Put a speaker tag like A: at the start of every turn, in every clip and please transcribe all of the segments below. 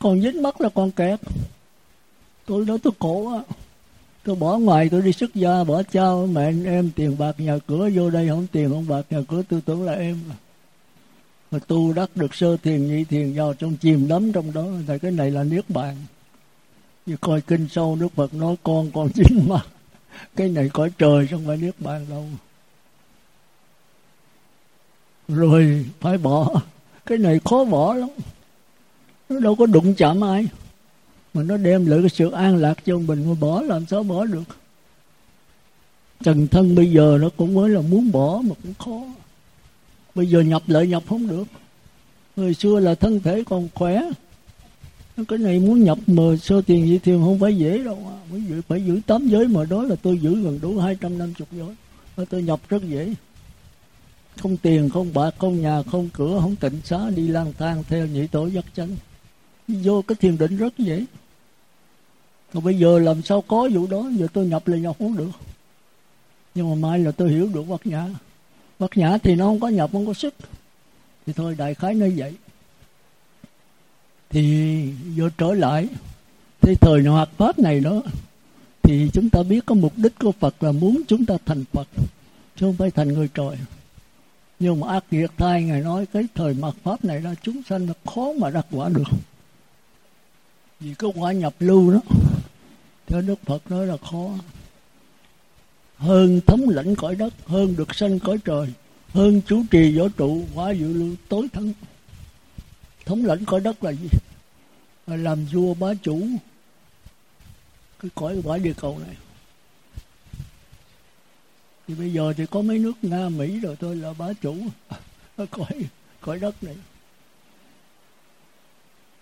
A: còn dính mắt là còn kẹt tôi đó tôi khổ á tôi bỏ ngoài, tôi đi xuất gia, bỏ cha mẹ em, tiền bạc, nhà cửa vô đây, không tiền, không bạc, nhà cửa tôi tưởng là em. Mà tu đắc được sơ thiền, nhị thiền vào trong chìm đắm trong đó. Thì cái này là niết bàn. Như coi kinh sâu, đức phật nói, con con chính mà cái này cõi trời không phải niết bàn đâu. Rồi, phải bỏ. Cái này khó bỏ lắm nó đâu có đụng chạm ai. Mà nó đem lại cái sự an lạc cho mình mà bỏ làm sao bỏ được. Trần thân bây giờ nó cũng mới là muốn bỏ mà cũng khó. Bây giờ nhập lại nhập không được. Hồi xưa là thân thể còn khỏe. Cái này muốn nhập mà sơ tiền dị thiền không phải dễ đâu à. phải giữ, phải giữ tám giới mà đó là tôi giữ gần đủ hai trăm năm chục tôi nhập rất dễ. Không tiền không bạc không nhà không cửa không tịnh xá đi lang thang theo nhị tổ giác chánh vô cái thiền định rất dễ. Còn bây giờ làm sao có vụ đó? Giờ tôi nhập là nhập không được. Nhưng mà mai là tôi hiểu được bát nhã. Bát nhã thì nó không có nhập, không có sức. Thì thôi, đại khái nó vậy. Thì vô trở lại. Thì thời hoạt pháp này đó, thì chúng ta biết có mục đích của Phật là muốn chúng ta thành Phật, chứ không phải thành người trời. Nhưng mà ác liệt thai ngài nói cái thời mạt pháp này là chúng sanh là khó mà đạt quả được vì cái quả nhập lưu đó, theo đức phật nói là khó. Hơn thống lãnh cõi đất, hơn được sanh cõi trời, hơn chủ trì võ trụ, quả dự lưu tối thắng. Thống lãnh cõi đất là gì? Là làm vua bá chủ cái cõi quả địa cầu này. Thì bây giờ thì có mấy nước nga, mỹ rồi tôi là bá chủ cõi cõi đất này.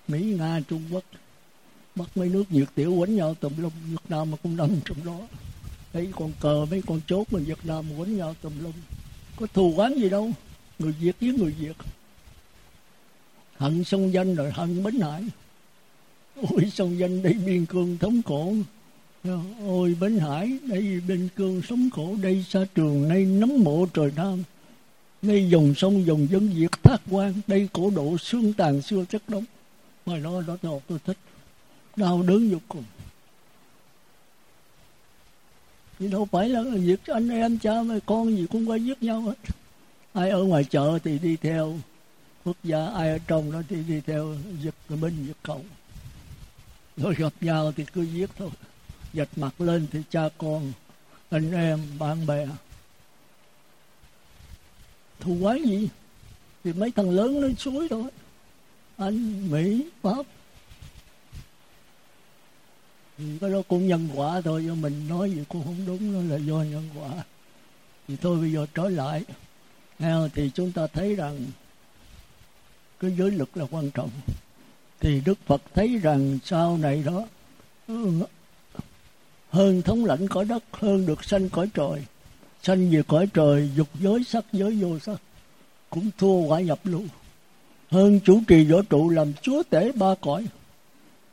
A: Mỹ, nga, trung quốc bắt mấy nước nhiệt tiểu quấn nhau, tùm lum, việt nam mà cũng nằm trong đó. Mấy con cờ, mấy con chốt mà việt nam quấn nhau, tùm lum. Có thù oán gì đâu, người việt với người việt. Hận sông danh rồi hận bến hải. Ôi, sông danh đây biên cương thống khổ. Ôi, bến hải đây biên cương sống khổ. Đây xa trường, nay nấm mộ trời nam đây dòng sông, dòng dân việt thác quan. Đây cổ độ xương tàn xưa chất đống. Mà nó đó tôi thích đau đớn vô cùng. Thì đâu phải là việc anh em cha mẹ con gì cũng phải giết nhau hết. Ai ở ngoài chợ thì đi theo, quốc gia ai ở trong đó thì đi theo giật binh giật cầu rồi gặp nhau thì cứ giết thôi. Giật mặt lên thì cha con, anh em, bạn bè. Thù quái gì? Thì mấy thằng lớn lên suối thôi. Anh, mỹ, pháp Ừ, cái đó cũng nhân quả thôi, do mình nói gì cũng không đúng, nó là do nhân quả. Thì thôi bây giờ trở lại. Thì chúng ta thấy rằng cái giới lực là quan trọng. Thì đức phật thấy rằng sau này đó ừ, hơn thống lãnh cõi đất, hơn được sanh cõi trời, sanh về cõi trời, dục giới sắc giới vô sắc, cũng thua quả nhập lưu hơn chủ trì võ trụ làm chúa tể ba cõi,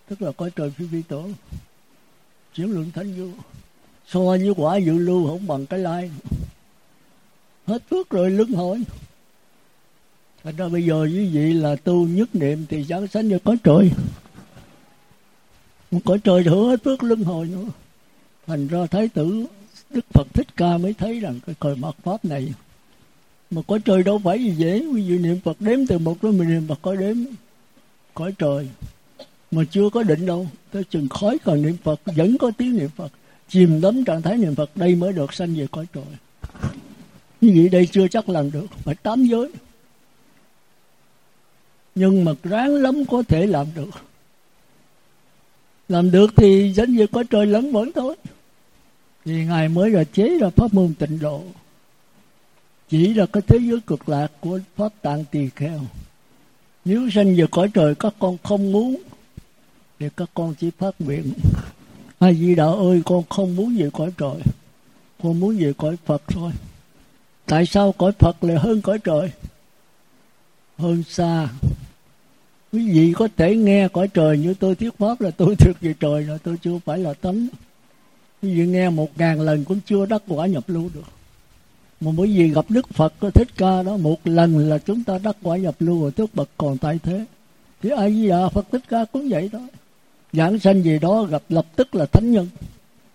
A: tức là cõi trời phi vi tưởng chuyển lượng thánh vô. So với quả dự lưu không bằng cái lai. Hết phước rồi lưng hỏi. Thành ra bây giờ quý vị là tu nhất niệm thì giảng sanh như có trời. Cõi trời hứa hết phước lưng hồi nữa. Thành ra thái tử đức phật thích ca mới thấy rằng cái cõi mặt pháp này mà cõi trời đâu phải gì dễ. Quý vị niệm phật đếm từ một đến mười niệm phật có đếm cõi trời mà chưa có định đâu. Tới chừng khói còn niệm phật, vẫn có tiếng niệm phật. Chìm đắm trạng thái niệm phật, đây mới được sanh về cõi trời. Như vậy đây chưa chắc làm được, phải tám giới. Nhưng mà ráng lắm có thể làm được. Làm được thì dẫn về cõi trời lẫn vẫn thôi. Vì ngài mới là chế ra pháp môn tịnh độ. Chỉ là cái thế giới cực lạc của pháp tạng tỳ kheo. Nếu sanh về cõi trời, các con không muốn thì các con chỉ phát nguyện. A di đà ơi, con không muốn về cõi trời. Con muốn về cõi phật thôi. Tại sao cõi phật lại hơn cõi trời? Hơn xa. Quý vị có thể nghe cõi trời như tôi thuyết pháp là tôi thực về trời rồi, tôi chưa phải là tánh quý vị nghe một ngàn lần cũng chưa đắc quả nhập lưu được. Mà bởi vì gặp đức phật có thích ca đó, một lần là chúng ta đắc quả nhập lưu rồi tức bậc còn tại thế. Thì a di đà, phật thích ca cũng vậy thôi giảng sanh gì đó gặp lập tức là thánh nhân,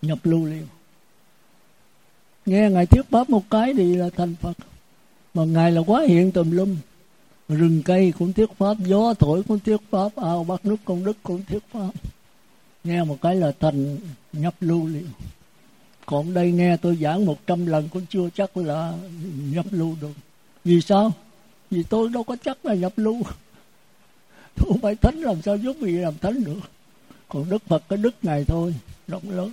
A: nhập lưu liền. Nghe ngài thuyết pháp một cái thì là thành phật. Mà ngài là quá hiện tùm lum. Rừng cây cũng thuyết pháp, gió thổi cũng thuyết pháp, ao bắt nước công đức cũng thuyết pháp. Nghe một cái là thành nhập lưu liền. Còn đây nghe tôi giảng một trăm lần cũng chưa chắc là nhập lưu được. Vì sao? Vì tôi đâu có chắc là nhập lưu. Tôi phải thánh, làm sao giúp gì làm thánh được? Còn đức phật có đức ngài thôi, rộng lớn.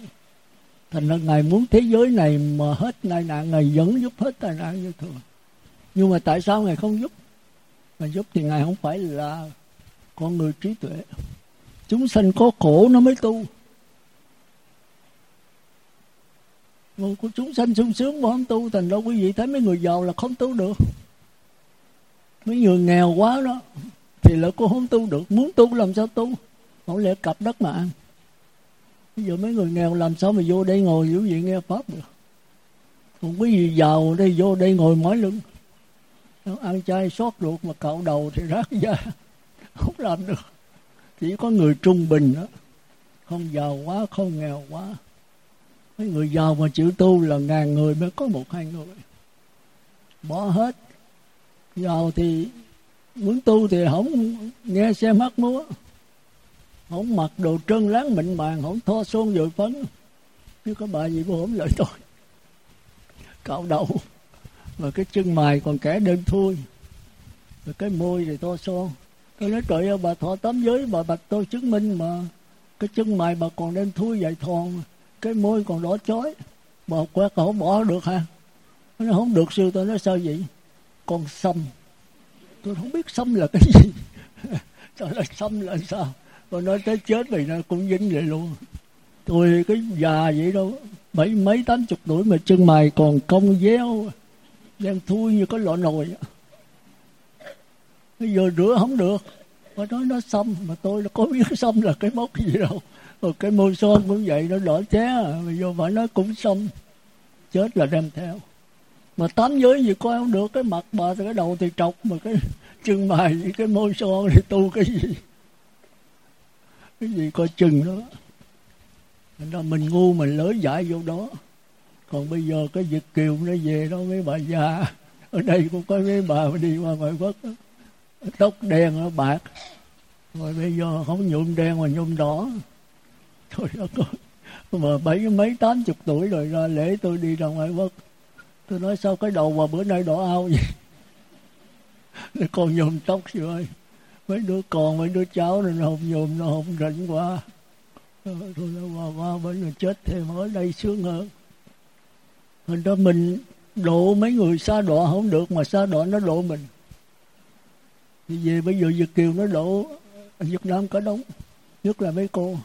A: Thành ra ngài muốn thế giới này mà hết tai nạn, ngài vẫn giúp hết tai nạn như thường. Nhưng mà tại sao ngài không giúp? Mà giúp thì ngài không phải là con người trí tuệ. Chúng sanh có khổ nó mới tu. Người của chúng sanh sung sướng mà không tu, Thành đâu quý vị thấy mấy người giàu là không tu được. Mấy người nghèo quá đó, Thì là cô không tu được. Muốn tu làm sao tu? Không lẽ cặp đất mà ăn. Bây giờ mấy người nghèo làm sao mà vô đây ngồi hiểu gì nghe Pháp được. Còn quý vị giàu đây vô đây ngồi mỏi lưng. Ăn chay xót ruột mà cạo đầu thì rác da. Không làm được. Chỉ có người trung bình đó. Không giàu quá, không nghèo quá. Mấy người giàu mà chịu tu là ngàn người mới có một hai người. Bỏ hết. Giàu thì muốn tu thì không nghe xem hát múa không mặc đồ trơn láng mịn màng, không thoa son dội phấn. Chứ có bà gì cũng không lợi tôi cạo đầu. Và cái chân mày còn kẻ đơn thui rồi cái môi thì thoa son. Tôi nói, trời ơi, bà thọ tám giới, bà bạch tôi chứng minh mà. Cái chân mày bà còn đen thui dày thòn, cái môi còn đỏ chói. Bà quét không bỏ được ha nó không được sư, tôi nói, sao vậy? Con xăm. Tôi không biết xăm là cái gì. Tôi nói xăm là sao? Tôi nói tới chết mình nó cũng dính vậy luôn. Tôi cái già vậy đâu. Bảy mấy tám chục tuổi mà chân mày còn cong véo Đang thui như có lọ nồi. Bây giờ rửa không được. Mà nói nó xăm, mà tôi nó có biết xăm là cái mốc gì đâu. Rồi cái môi son cũng vậy, nó đỏ ché à. mà vô phải nói cũng xong chết là đem theo. Mà tám giới gì coi không được, cái mặt bà thì cái đầu thì trọc, mà cái chân mày cái môi son thì tu cái gì? Cái gì coi chừng đó. Thành ra mình ngu mình lỡ dại vô đó. Còn bây giờ cái Việt Kiều nó về đó, mấy bà già, ở đây cũng có mấy bà đi qua ngoại quốc tóc đen nó bạc. Rồi bây giờ không nhuộm đen mà nhuộm đỏ. Trời đất ơi Mà bảy mấy tám chục tuổi rồi ra lễ tôi đi ra ngoại quốc. Tôi nói sao cái đầu mà bữa nay đỏ ao vậy? Nó còn nhuộm tóc rồi ơi? Mấy đứa con, mấy đứa cháu nên nó không nhôm, nó không rảnh quá. Thôi nó qua qua bên nó chết thêm ở đây sướng hơn. Thành ra mình độ mấy người xa đọa không được mà xa đọa nó độ mình. Thì về bây giờ Việt Kiều nó độ, Việt Nam cả đống, nhất là mấy cô.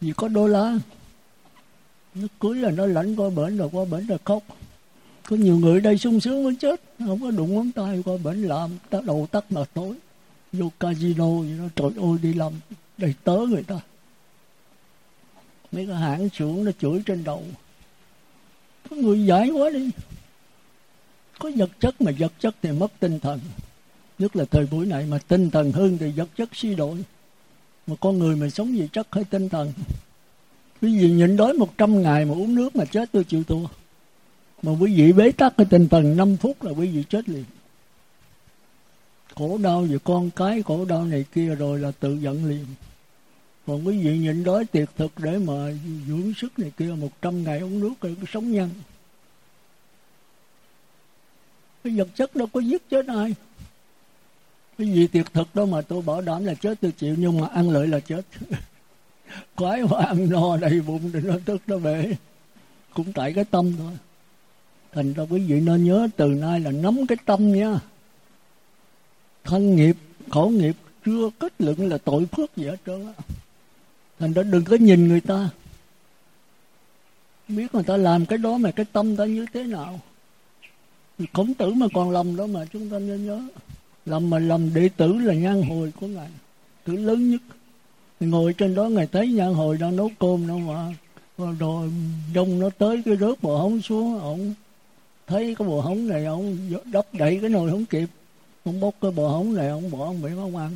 A: Vì có đô la nó cưới là nó lãnh qua bển rồi qua bển là khóc. Có nhiều người đây sung sướng mới chết, không có đụng ngón tay, qua bển làm, ta đầu tắt mà tối vô casino gì đó. Trời ơi, đi làm đầy tớ người ta. Mấy cái hãng xưởng nó chửi trên đầu. Có người giải quá đi. Có vật chất mà vật chất thì mất tinh thần. Nhất là thời buổi này mà tinh thần hơn thì vật chất suy đổi. Mà con người mình sống gì chất hay tinh thần. Quý vị nhịn đói một trăm ngày mà uống nước mà chết tôi chịu thua. Mà quý vị bế tắc cái tinh thần 5 phút là quý vị chết liền khổ đau về con cái khổ đau này kia rồi là tự giận liền. Còn quý vị nhịn đói tuyệt thực để mà dưỡng sức này kia, một trăm ngày uống nước rồi sống nhân cái vật chất đâu có giết chết ai. Cái gì tuyệt thực đâu mà tôi bảo đảm là chết, tôi chịu, nhưng mà ăn lợi là chết. Quái mà ăn no đầy bụng thì nó tức nó bể. Cũng tại cái tâm thôi. Thành ra quý vị nên nhớ, từ nay là nắm cái tâm nha thân nghiệp, khổ nghiệp chưa kết luận là tội phước gì hết trơn á. Thành ra đừng có nhìn người ta. Biết người ta làm cái đó mà cái tâm ta như thế nào. Khổng tử mà còn lầm đó mà chúng ta nên nhớ. Lầm mà lầm đệ tử là nhan hồi của ngài. Tử lớn nhất. Ngồi trên đó ngài thấy nhan hồi đang nấu cơm đâu mà rồi đông nó tới cái rớt bò hóng xuống ông thấy cái bò hóng này ông đắp đẩy cái nồi không kịp ông bốc cái bò hóng này, ông bỏ, ông bị ông ăn.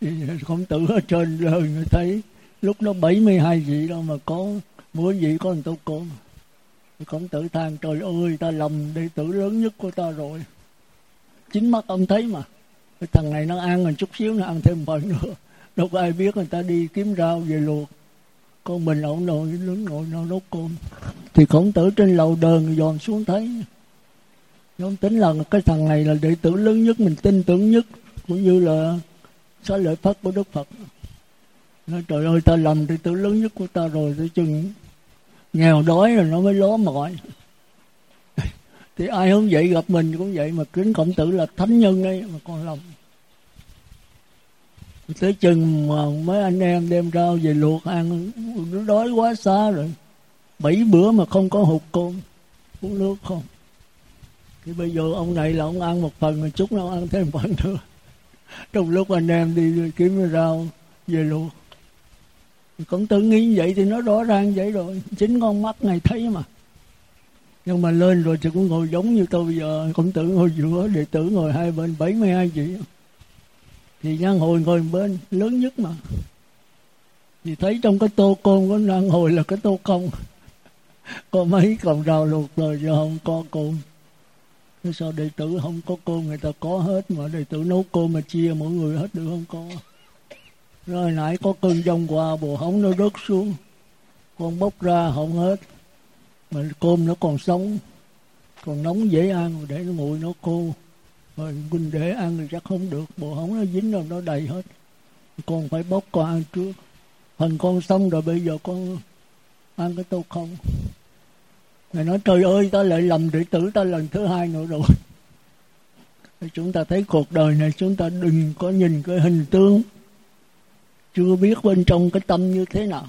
A: Không khổng tử ở trên rồi người thấy, lúc đó 72 vị đâu mà có, mỗi vị có một tô cơm. Khổng tử than, trời ơi, ta lầm đệ tử lớn nhất của ta rồi. Chính mắt ông thấy mà. Cái thằng này nó ăn một chút xíu, nó ăn thêm phần nữa. Đâu có ai biết người ta đi kiếm rau về luộc. Con mình ổng nồi lớn ngồi nó nấu cơm. Thì khổng tử trên lầu đờn dòm xuống thấy ông tính là cái thằng này là đệ tử lớn nhất, mình tin tưởng nhất, cũng như là xá lợi phất của đức phật. Nói, trời ơi, ta làm đệ tử lớn nhất của ta rồi, tới chừng nghèo đói rồi nó mới ló mọi. Thì ai không vậy gặp mình cũng vậy, mà kính khổng tử là thánh nhân đấy mà còn lòng. Tới chừng mà mấy anh em đem rau về luộc, ăn, nó đói quá xa rồi. Bảy bữa mà không có hụt cơm, uống nước không thì bây giờ ông này là ông ăn một phần, mà chút nó ăn thêm phần nữa. Trong lúc anh em đi kiếm rau về luộc. Cũng tự nghĩ vậy thì nó rõ ràng vậy rồi. Chính con mắt này thấy mà. Nhưng mà lên rồi thì cũng ngồi giống như tôi bây giờ. Cũng tự ngồi giữa đệ tử ngồi hai bên 72 vị. Thì nhân hồi ngồi bên, lớn nhất mà. Thì thấy trong cái tô côn của nhân hồi là cái tô công. Có mấy cọng rau luộc rồi chứ không có côn sao đệ tử không có côn người ta có hết mà đệ tử nấu côn mà chia mỗi người hết được không có rồi nãy có cơn giông qua bồ hóng nó rớt xuống. Con bốc ra không hết, mà cơm nó còn sống. Còn nóng dễ ăn, để nó nguội nó khô. Rồi mình để ăn thì chắc không được, bồ hóng nó dính rồi nó đầy hết. Con phải bốc con ăn trước. Phần con xong rồi bây giờ con ăn cái tô không? Ngài nói, trời ơi, ta lại lầm đệ tử ta lần thứ hai nữa rồi. Chúng ta thấy cuộc đời này, chúng ta đừng có nhìn cái hình tướng. Chưa biết bên trong cái tâm như thế nào.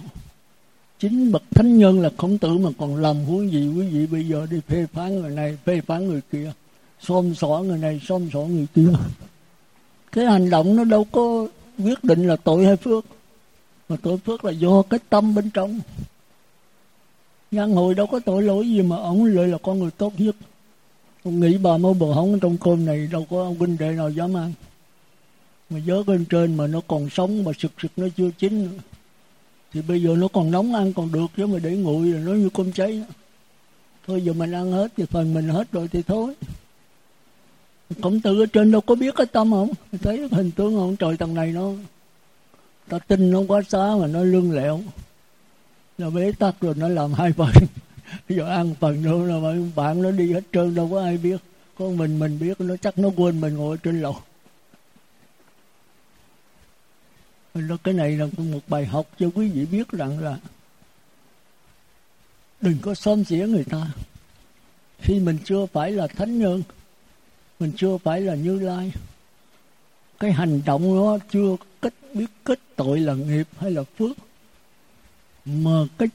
A: Chính bậc thánh nhân là khổng tử mà còn làm huống gì quý vị bây giờ đi phê phán người này, phê phán người kia, xôm xỏ người này, xôm xỏ người kia. Cái hành động nó đâu có quyết định là tội hay phước, mà tội phước là do cái tâm bên trong nhân hồi đâu có tội lỗi gì mà ông lại là con người tốt nhất. Ông nghĩ bà mau bờ hóng trong cơm này đâu có ông huynh đệ nào dám ăn. Mà dớ bên trên mà nó còn sống mà sực sực nó chưa chín nữa. Thì bây giờ nó còn nóng ăn còn được chứ mà để nguội là nó như cơm cháy. Thôi giờ mình ăn hết thì phần mình hết rồi thì thôi. Khổng tử ở trên đâu có biết cái tâm không? Thấy hình tướng không? Trời tầng này nó ta tin nó quá xá mà nó lương lẹo nó bế tắc rồi, nó làm hai phần. Giờ ăn phần nữa là bạn nó đi hết trơn, đâu có ai biết. Có mình mình biết, nó chắc nó quên mình ngồi trên lầu. Cái này là một bài học cho quý vị biết rằng là đừng có xóm xỉa người ta. Khi mình chưa phải là thánh nhân, mình chưa phải là như lai, cái hành động nó chưa kích biết kết tội là nghiệp hay là phước mà cái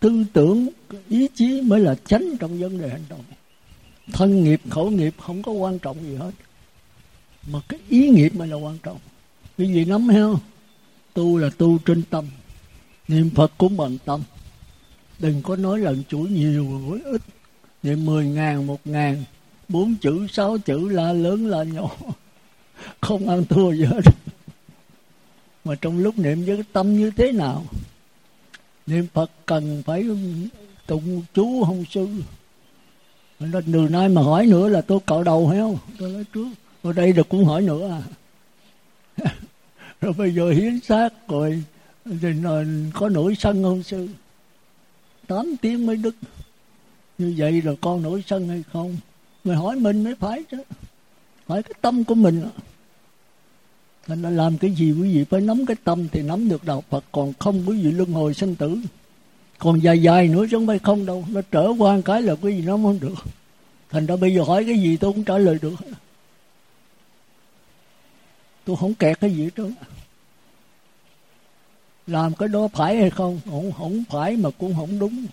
A: tư tưởng, cái ý chí mới là chánh trong vấn đề hành động. Thân nghiệp, khẩu nghiệp không có quan trọng gì hết. Mà cái ý nghiệp mới là quan trọng. Cái gì nắm heo tu là tu trên tâm. Niệm phật cũng bằng tâm. Đừng có nói lần chuỗi nhiều với ít. Niệm mười ngàn, một ngàn, bốn chữ, sáu chữ, la lớn, la nhỏ. Không ăn thua gì hết. Mà trong lúc niệm với cái tâm như thế nào? Niệm phật cần phải tụng chú không sư. Nên từ nay mà hỏi nữa là tôi cạo đầu heo tôi nói trước ở đây được cũng hỏi nữa à. Rồi bây giờ hiến xác rồi, thì có nổi sân không sư? Tám tiếng mới đứt. Như vậy rồi con nổi sân hay không? Mày hỏi mình mới phải chứ. Hỏi cái tâm của mình. Mình đã làm cái gì quý vị phải nắm cái tâm thì nắm được đạo phật, còn không quý vị luân hồi sinh tử. Còn dài dài nữa chứ không phải không đâu, nó trở qua cái là quý vị nắm không được. Thành ra bây giờ hỏi cái gì tôi cũng trả lời được. Tôi không kẹt cái gì hết làm cái đó phải hay không? Không không phải mà cũng không đúng.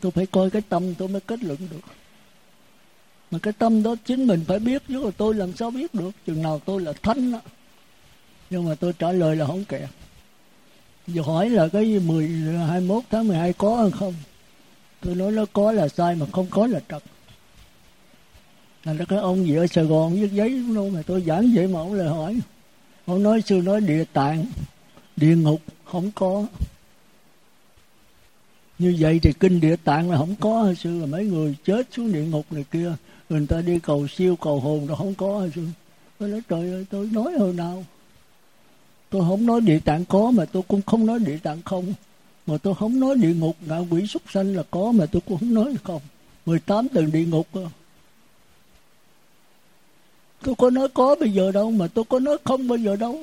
A: Tôi phải coi cái tâm tôi mới kết luận được. Mà cái tâm đó chính mình phải biết chứ tôi làm sao biết được, chừng nào tôi là thánh đó nhưng mà tôi trả lời là không kẹt giờ hỏi là cái 10, 21 tháng 12 có hay không? Tôi nói nó có là sai mà không có là trật. Là cái ông gì ở Sài Gòn viết giấy luôn mà tôi giảng vậy mà ông lại hỏi. Ông nói sư nói địa tạng địa ngục không có. Như vậy thì kinh địa tạng là không có hồi xưa là mấy người chết xuống địa ngục này kia người ta đi cầu siêu cầu hồn nó không có hồi xưa tôi nói trời ơi tôi nói hồi nào? Tôi không nói địa tạng có mà tôi cũng không nói địa tạng không. Mà tôi không nói địa ngục ngạ quỷ súc sanh là có mà tôi cũng không nói không. 18 tầng địa ngục tôi có nói có bây giờ đâu mà tôi có nói không bây giờ đâu.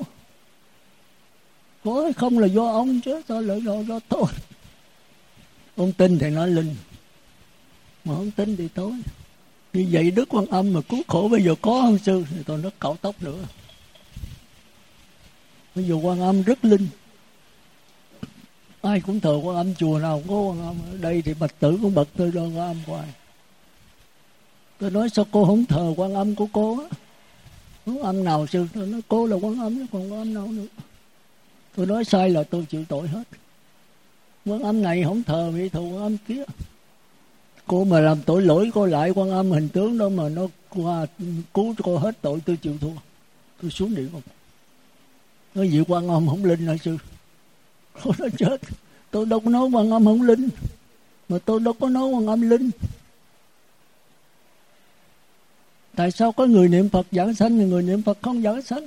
A: Có hay không là do ông chứ sao lại do, do tôi? Ông tin thì nói linh mà không tin thì tối như vậy đức quan âm mà cứu khổ bây giờ có không sư? Thì tôi nói cạo tóc nữa bây giờ quan âm rất linh. Ai cũng thờ quan âm, chùa nào cũng có quan âm. Ở đây thì bạch tử cũng bật tôi đơn quan âm hoài. Tôi nói sao cô không thờ quan âm của cô á? Quan âm nào sư tôi nói cô là quan âm chứ còn quan âm nào nữa. Tôi nói sai là tôi chịu tội hết. Quan âm này không thờ vị thù quan âm kia. Cô mà làm tội lỗi cô lại quan âm hình tướng đó mà nó qua cứu cô hết tội, tôi chịu thua. Tôi xuống địa ngục nói gì quan âm không linh hả sư? Tôi nói chết. Tôi đâu có nói quan âm không linh. Mà tôi đâu có nói quan âm linh. Tại sao có người niệm phật giảng sanh người niệm phật không giảng sanh?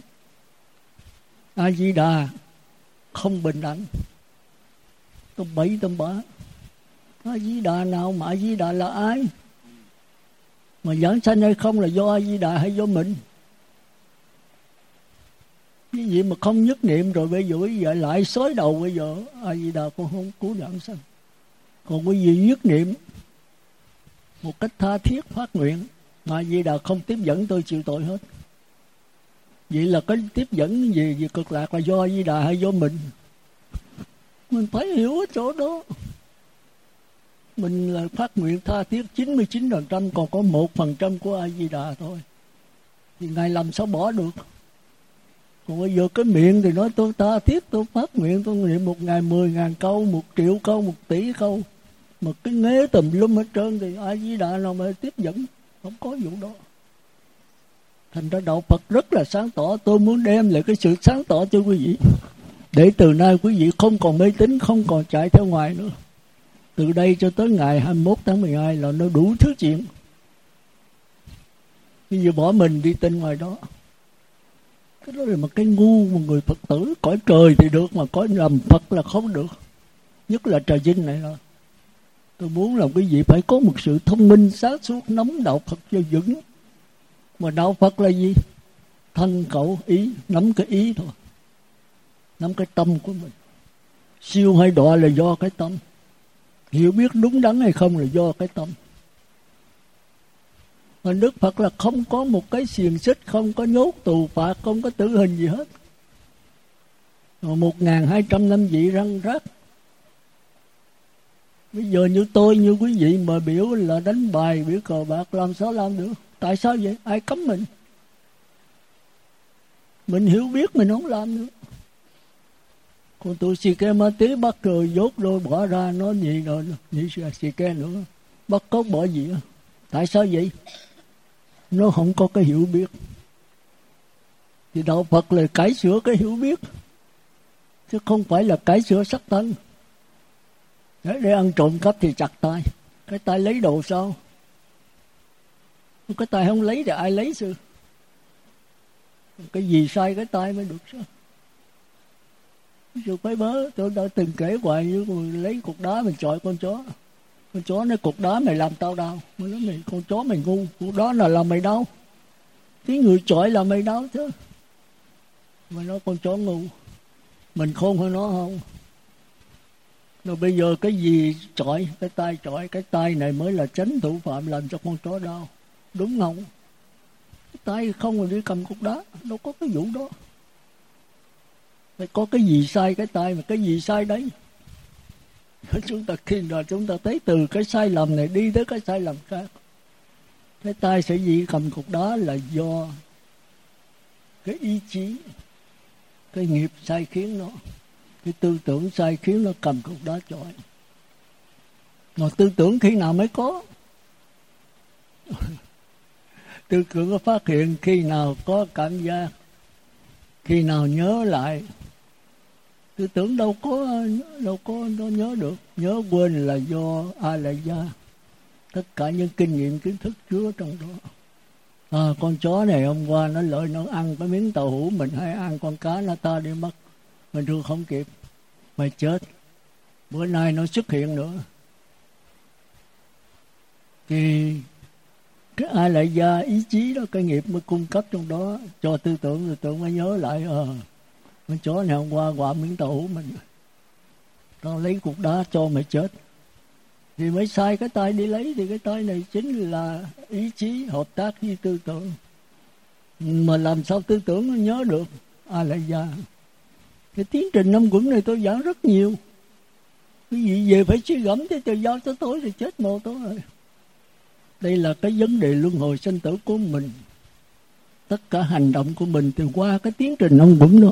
A: A di đà không bình đẳng. Tôi bậy tôi bả a di đà nào mà a di đà là ai? Mà giảng sanh hay không là do a di đà hay do mình? Cái gì mà không nhất niệm rồi bây giờ bây giờ lại xới đầu bây giờ? A di đà con không cứu giảng sanh. Còn cái gì nhất niệm một cách tha thiết phát nguyện mà di đà không tiếp dẫn tôi chịu tội hết. Vậy là cái tiếp dẫn gì gì cực lạc là do di đà hay do mình? Mình phải hiểu ở chỗ đó. Mình là phát nguyện tha thiết 99% còn có một phần trăm của A Di Đà thôi. Thì ngài làm sao bỏ được? Còn bây giờ cái miệng thì nói tôi tha thiết, tôi phát nguyện tôi niệm một ngày mười ngàn câu, một triệu câu, một tỷ câu. Mà cái nghế tùm lum hết trơn thì ai Di Đà nào mà tiếp dẫn? Không có vụ đó. Thành ra đạo Phật rất là sáng tỏ. Tôi muốn đem lại cái sự sáng tỏ cho quý vị. Để từ nay quý vị không còn mê tín, không còn chạy theo ngoài nữa. Từ đây cho tới ngày 21 tháng 12 là nó đủ thứ chuyện. Bây giờ bỏ mình đi tin ngoài đó cái đó là một cái ngu một người phật tử cõi trời thì được mà cõi làm phật là không được. Nhất là trời vinh này là tôi muốn làm quý vị phải có một sự thông minh, sáng suốt nắm đạo phật cho vững. Mà đạo phật là gì? Thân cậu ý, nắm cái ý thôi. Nắm cái tâm của mình. Siêu hay đọa là do cái tâm. Hiểu biết đúng đắn hay không là do cái tâm mà Đức Phật là không có một cái xiềng xích, Không có nhốt tù phạt, Không có tử hình gì hết. Một ngàn hai trăm năm vị răng rác Bây giờ như tôi, như quý vị mà biểu là đánh bài, biểu cờ bạc, làm sao làm được? Tại sao vậy? Ai cấm mình? Mình hiểu biết mình không làm nữa còn tôi xì ke ma tí bắt rồi dốt đôi bỏ ra nó gì rồi, nhị xì ke nữa. Bắt có bỏ gì tại sao vậy? Nó không có cái hiểu biết. Thì đạo phật là cải sửa cái hiểu biết chứ không phải là cải sửa sắc thân để, để ăn trộm cắp thì chặt tay. Cái tay lấy đồ sao? Cái tay không lấy thì ai lấy sư cái gì sai cái tay mới được sao chứ phải bớ tôi đã từng kể hoài như lấy cục đá mình chọi con chó con chó nó cục đá mày làm tao đau. Mày nói mày, con chó mày ngu. Cục đó là làm mày đau. Cái người chọi là mày đau chứ. Mày nói con chó ngu. Mình khôn hơn nó không? Rồi bây giờ cái gì chọi, cái tay chọi, cái tay này mới là tránh thủ phạm làm cho con chó đau. Đúng không? Cái tay không mà đi cầm cục đá, đâu có cái vụ đó. Phải có cái gì sai cái tay mà cái gì sai đấy? Chúng ta khi rồi chúng ta thấy từ cái sai lầm này đi tới cái sai lầm khác. Cái tay sẽ gì cầm cục đó là do cái ý chí, cái nghiệp sai khiến nó, cái tư tưởng sai khiến nó cầm cục đó chọi mà tư tưởng khi nào mới có? Tư tưởng có phát hiện khi nào có cảm giác, khi nào nhớ lại tư tưởng đâu có đâu có nó nhớ được. Nhớ quên là do a la gia tất cả những kinh nghiệm kiến thức chứa trong đó. À, con chó này hôm qua nó lợi nó ăn cái miếng tàu hũ mình hay ăn con cá nó ta đi mất. Mình thương không kịp. Mày chết. Bữa nay nó xuất hiện nữa. Thì cái ai lại ra ý chí đó cái nghiệp mới cung cấp trong đó. Cho tư tưởng tư tưởng mới nhớ lại ờ con chó này hôm qua quả miếng tàu hủ mình. Tao lấy cục đá cho mày chết. Thì mới sai cái tay đi lấy thì cái tay này chính là ý chí hợp tác với tư tưởng. Mà làm sao tư tưởng nó nhớ được? Ai lại già, cái tiến trình năm quẩn này tôi giảng rất nhiều. Cái gì về phải suy gẫm chứ từ giao tới tối thì chết mồ tối rồi. Đây là cái vấn đề luân hồi sinh tử của mình. Tất cả hành động của mình từ qua cái tiến trình năm quẩn đó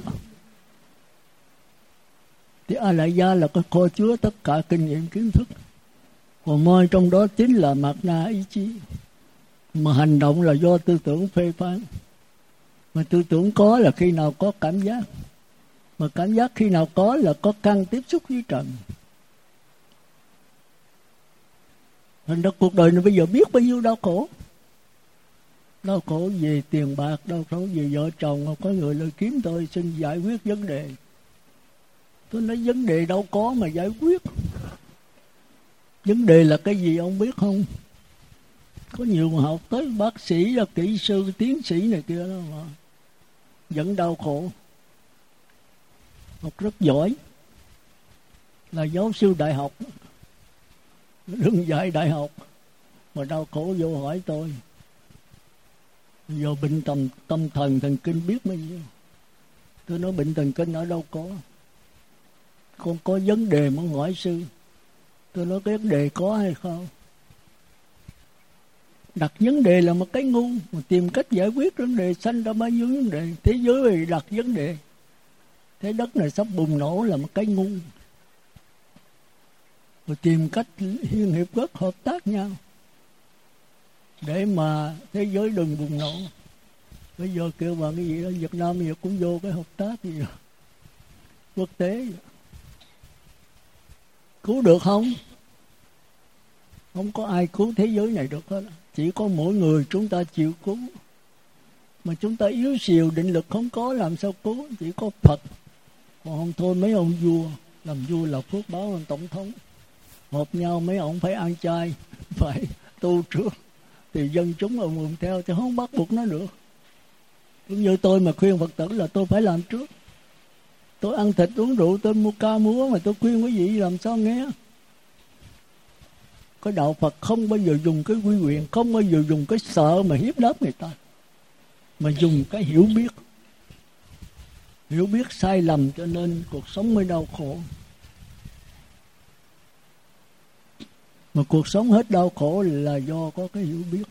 A: thì a la gia là cái kho chứa tất cả kinh nghiệm kiến thức. Còn môi trong đó chính là mặt na ý chí. Mà hành động là do tư tưởng phê phán. Mà tư tưởng có là khi nào có cảm giác. Mà cảm giác khi nào có là có căn tiếp xúc với trần. Thành ra cuộc đời này bây giờ biết bao nhiêu đau khổ. Đau khổ về tiền bạc, đau khổ về vợ chồng có người lời kiếm tôi xin giải quyết vấn đề tôi nói, vấn đề đâu có mà giải quyết. Vấn đề là cái gì ông biết không? Có nhiều người học tới bác sĩ là kỹ sư, tiến sĩ này kia đó mà vẫn đau khổ. Học rất giỏi. Là giáo sư đại học. Đứng dạy đại học. Mà đau khổ vô hỏi tôi. Giờ bệnh tâm tâm thần thần kinh biết mấy gì tôi nói, bệnh thần kinh ở đâu có? Con có vấn đề muốn hỏi sư. Tôi nói cái vấn đề có hay không? Đặt vấn đề là một cái ngu, mà tìm cách giải quyết vấn đề sanh ra bao nhiêu vấn đề. Thế giới đặt vấn đề. Thế đất này sắp bùng nổ là một cái ngu. Rồi tìm cách liên hiệp quốc hợp tác nhau để mà thế giới đừng bùng nổ. Bây giờ kêu bằng cái gì đó, Việt Nam bây giờ cũng vô cái hợp tác gì đó. quốc tế cứu được không? Không có ai cứu thế giới này được hết. Chỉ có mỗi người chúng ta chịu cứu. Mà chúng ta yếu xìu, định lực không có, làm sao cứu? Chỉ có phật. Còn không thôi, mấy ông vua, làm vua là phước báo làm tổng thống. Hợp nhau, mấy ông phải ăn chay, phải tu trước. Thì dân chúng ông ủng theo thì không bắt buộc nó được. Cũng như tôi mà khuyên phật tử là tôi phải làm trước tôi ăn thịt uống rượu, tôi mua ca múa mà tôi khuyên quý vị làm sao nghe? Cái đạo Phật không bao giờ dùng cái quy quyền, không bao giờ dùng cái sợ mà hiếp đáp người ta, mà dùng cái hiểu biết. Hiểu biết sai lầm cho nên cuộc sống mới đau khổ. Mà cuộc sống hết đau khổ là do có cái hiểu biết.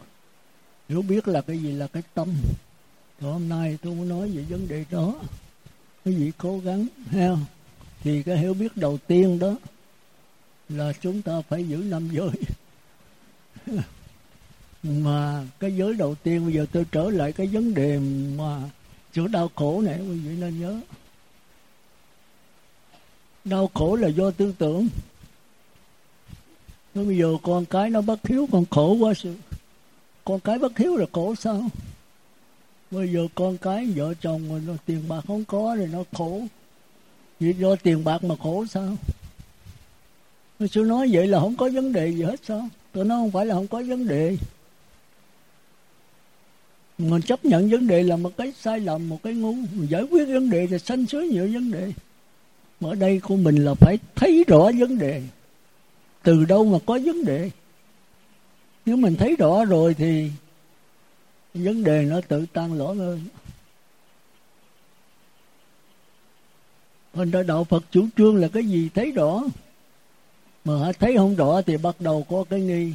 A: Hiểu biết là cái gì? Là cái tâm. Thì hôm nay tôi muốn nói về vấn đề đó quý vị cố gắng ha thì cái hiểu biết đầu tiên đó là chúng ta phải giữ năm giới. Mà cái giới đầu tiên, bây giờ tôi trở lại cái vấn đề mà chỗ đau khổ này, quý vị nên nhớ. Đau khổ là do tư tưởng. Nó bây giờ con cái nó bất hiếu, con khổ quá sự. Con cái bất hiếu là khổ sao? Bây giờ con cái vợ chồng rồi nó tiền bạc không có thì nó khổ. Vì do tiền bạc mà khổ sao? Tôi sư nói vậy là không có vấn đề gì hết sao? Tôi nói không phải là không có vấn đề. Mình chấp nhận vấn đề là một cái sai lầm, một cái ngu. Mình giải quyết vấn đề thì sanh sới nhiều vấn đề. Mà ở đây của mình là phải thấy rõ vấn đề. Từ đâu mà có vấn đề? Nếu mình thấy rõ rồi thì vấn đề nó tự tan lỗ lên Thành ra đạo Phật chủ trương là cái gì thấy rõ. Mà thấy không rõ thì bắt đầu có cái nghi.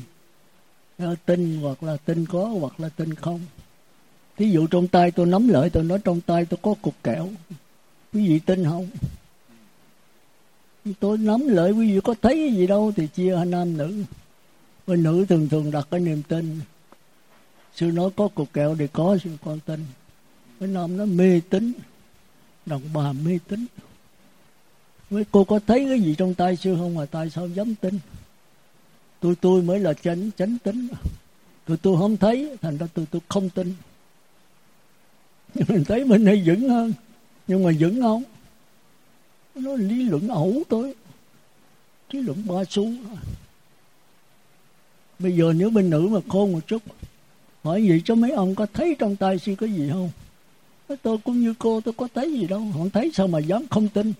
A: Tin hoặc là tin có hoặc là tin không. Thí dụ trong tay tôi nắm lợi tôi nói, trong tay tôi có cục kẹo. Quý vị tin không? Tôi nắm lợi quý vị có thấy cái gì đâu Thì chia hai nam nữ. Người nữ thường thường đặt cái niềm tin sư nói có cục kẹo thì có, sư con tin. Mấy nam nó mê tín đàn bà mê tín. Với cô có thấy cái gì trong tay sư không mà tại sao dám tin? Tôi tôi mới là chánh chánh tính tôi tôi không thấy, thành ra tôi tôi không tin. Mình thấy mình hay vững hơn. Nhưng mà vững không? Nó lý luận ẩu tôi lý luận ba số bây giờ nếu bên nữ mà khôn một chút hỏi gì cho mấy ông có thấy trong tay sư có gì không? Tôi cũng như cô, tôi có thấy gì đâu, không thấy sao mà dám không tin?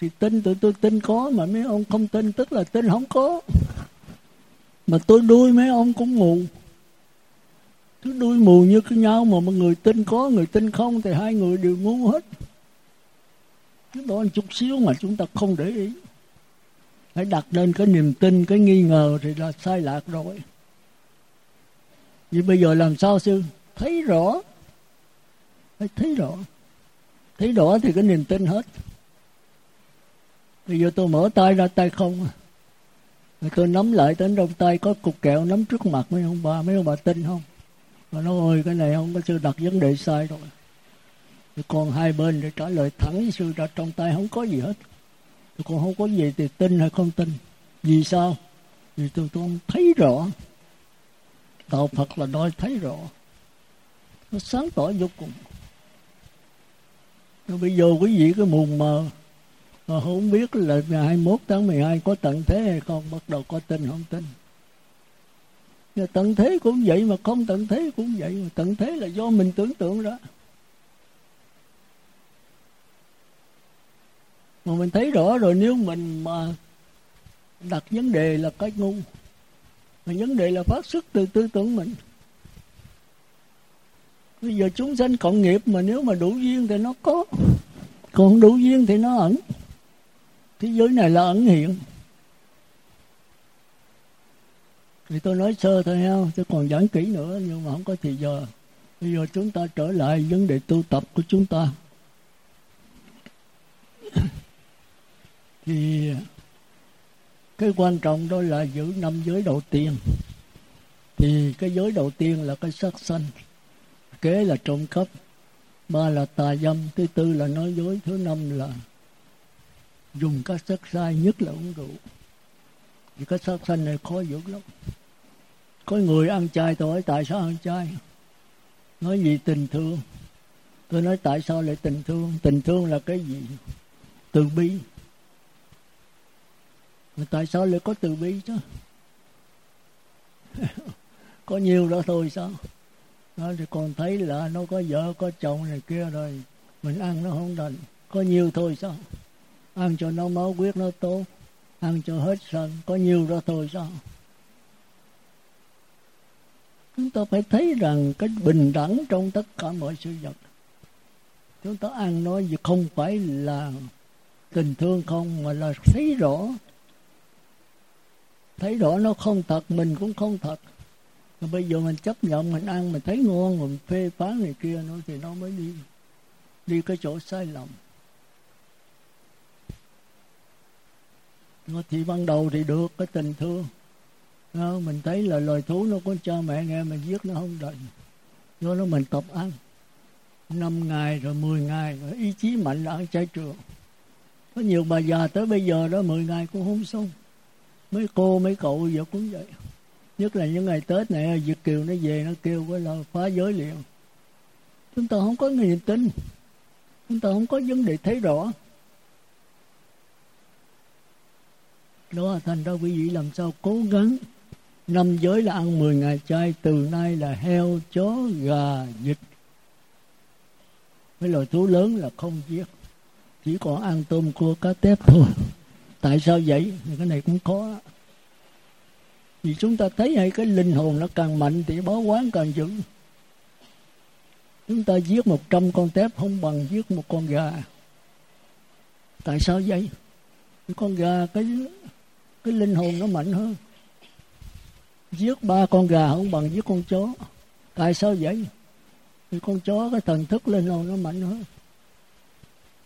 A: Thì tin tụi tôi tin có, mà mấy ông không tin tức là tin không có. Mà tôi đuôi mấy ông cũng mù. Cứ đuôi mù như cái nhau mà một người tin có, người tin không thì hai người đều ngu hết. Cái đó chút xíu mà chúng ta không để ý. Phải đặt lên cái niềm tin, cái nghi ngờ thì là sai lạc rồi. Vậy bây giờ làm sao sư? Thấy rõ. Phải thấy rõ. Thấy rõ thì cái niềm tin hết. Bây giờ tôi mở tay ra, tay không à. rồi tôi nắm lại đến trong tay, có cục kẹo nắm trước mặt mấy ông bà mấy ông bà tin không? Mà nói ơi cái này không có sư đặt vấn đề sai rồi. Thì còn hai bên để trả lời thẳng với sư ra trong tay, không có gì hết. Tôi còn không có gì thì tin hay không tin? Vì sao? Vì tôi tôi không thấy rõ đạo phật là nói thấy rõ. Nó sáng tỏ vô cùng. Rồi bây giờ quý vị cái mù mờ mà không biết là ngày 21 tháng 12 có tận thế hay không, bắt đầu có tin không tin. Và tận thế cũng vậy mà không tận thế cũng vậy mà tận thế là do mình tưởng tượng đó. mà mình thấy rõ rồi, nếu mình mà đặt vấn đề là cái ngu mà vấn đề là phát xuất từ tư tưởng mình. Bây giờ chúng sanh cộng nghiệp mà nếu mà đủ duyên thì nó có. Còn đủ duyên thì nó ẩn. Thế giới này là ẩn hiện. Thì tôi nói sơ thôi ha tôi còn giảng kỹ nữa, nhưng mà không có thì giờ. Bây giờ chúng ta trở lại vấn đề tu tập của chúng ta. Thì cái quan trọng đó là giữ năm giới đầu tiên. Thì cái giới đầu tiên là cái sắc sanh. Kế là trộm cắp, ba là tà dâm, thứ tư là nói dối, thứ năm là dùng các sắc sai nhất là uống rượu. Thì cái sắc sanh này khó giữ lắm. Có người ăn chay, tôi hỏi, tại sao ăn chay? Nói gì? Tình thương. Tôi nói, tại sao lại tình thương? Tình thương là cái gì? Từ bi mà tại sao lại có từ bi chứ? Có nhiều đó thôi sao? Đó thì còn thấy là nó có vợ, có chồng này kia rồi, mình ăn nó không đành. Có nhiều thôi sao? Ăn cho nó máu huyết nó tốt, ăn cho hết sân, có nhiều đó thôi sao? Chúng ta phải thấy rằng cái bình đẳng trong tất cả mọi sự vật. Chúng ta ăn nói gì không phải là tình thương không, mà là thấy rõ thấy rõ nó không thật mình cũng không thật. Rồi bây giờ mình chấp nhận mình ăn mình thấy ngon mình phê phán này kia nó thì nó mới đi đi cái chỗ sai lầm. Thì ban đầu thì được cái tình thương. Đó, mình thấy là loài thú nó có cha mẹ nghe mình giết nó không đành. Do đó mình tập ăn. Năm ngày rồi 10 ngày rồi ý chí mạnh là ăn chay trường có nhiều bà già tới bây giờ đó 10 ngày cũng không xong mấy cô, mấy cậu giờ cũng vậy. Nhất là những ngày tết này việt kiều nó về, nó kêu cái là phá giới liền. Chúng ta không có niềm tin. Chúng ta không có vấn đề thấy rõ. Đó thành ra quý vị làm sao cố gắng. Năm giới là ăn 10 ngày chay, từ nay là heo, chó, gà, vịt. Mấy loài thú lớn là không giết. Chỉ còn ăn tôm cua, cá tép thôi tại sao vậy? Thì cái này cũng khó. Vì chúng ta thấy hay cái linh hồn nó càng mạnh thì báo quán càng dữ chúng ta giết một trăm con tép không bằng giết một con gà. Tại sao vậy? Con gà, cái cái linh hồn nó mạnh hơn. Giết ba con gà không bằng giết con chó. Tại sao vậy? Thì con chó, cái thần thức linh hồn nó mạnh hơn.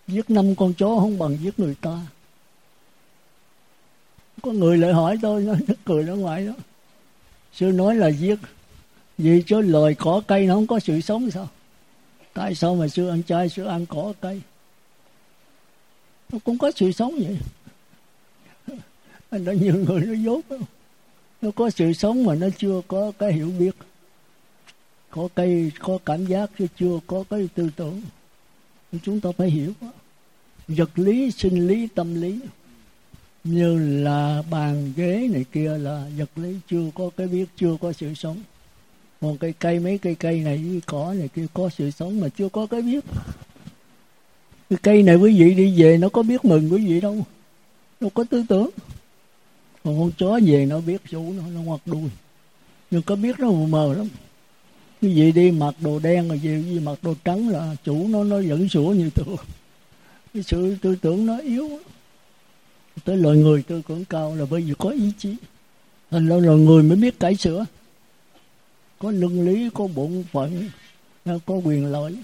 A: Giết năm con chó không bằng giết người ta có người lại hỏi tôi, nó cười nó ngoài đó. Sư nói là giết. Vì chứ loài cỏ cây nó không có sự sống sao? Tại sao mà sư ăn chay, sư ăn cỏ cây? Nó cũng có sự sống vậy. Anh đã nhiều người nó dốt nó có sự sống mà nó chưa có cái hiểu biết. Có cây, có cảm giác chứ chưa có cái tư tưởng. Chúng ta phải hiểu. Vật lý, sinh lý, tâm lý như là bàn ghế này kia là vật lý chưa có cái biết, chưa có sự sống. Còn cây cây, mấy cây cây này cỏ này kia có sự sống mà chưa có cái biết. Cái cây này quý vị đi về nó có biết mừng quý vị đâu. Nó có tư tưởng. Còn con chó về nó biết chủ nó nó ngoặt đuôi. Nhưng có biết nó mù mờ lắm. Cái vị đi mặc đồ đen rồi về gì mặc đồ trắng là chủ nó nó vẫn sủa như thường. Cái sự tư tưởng nó yếu tới loài người tôi cũng cao là bởi vì có ý chí. Thành ra loài người mới biết cải sửa. Có luân lý, có bổn phận có quyền lợi.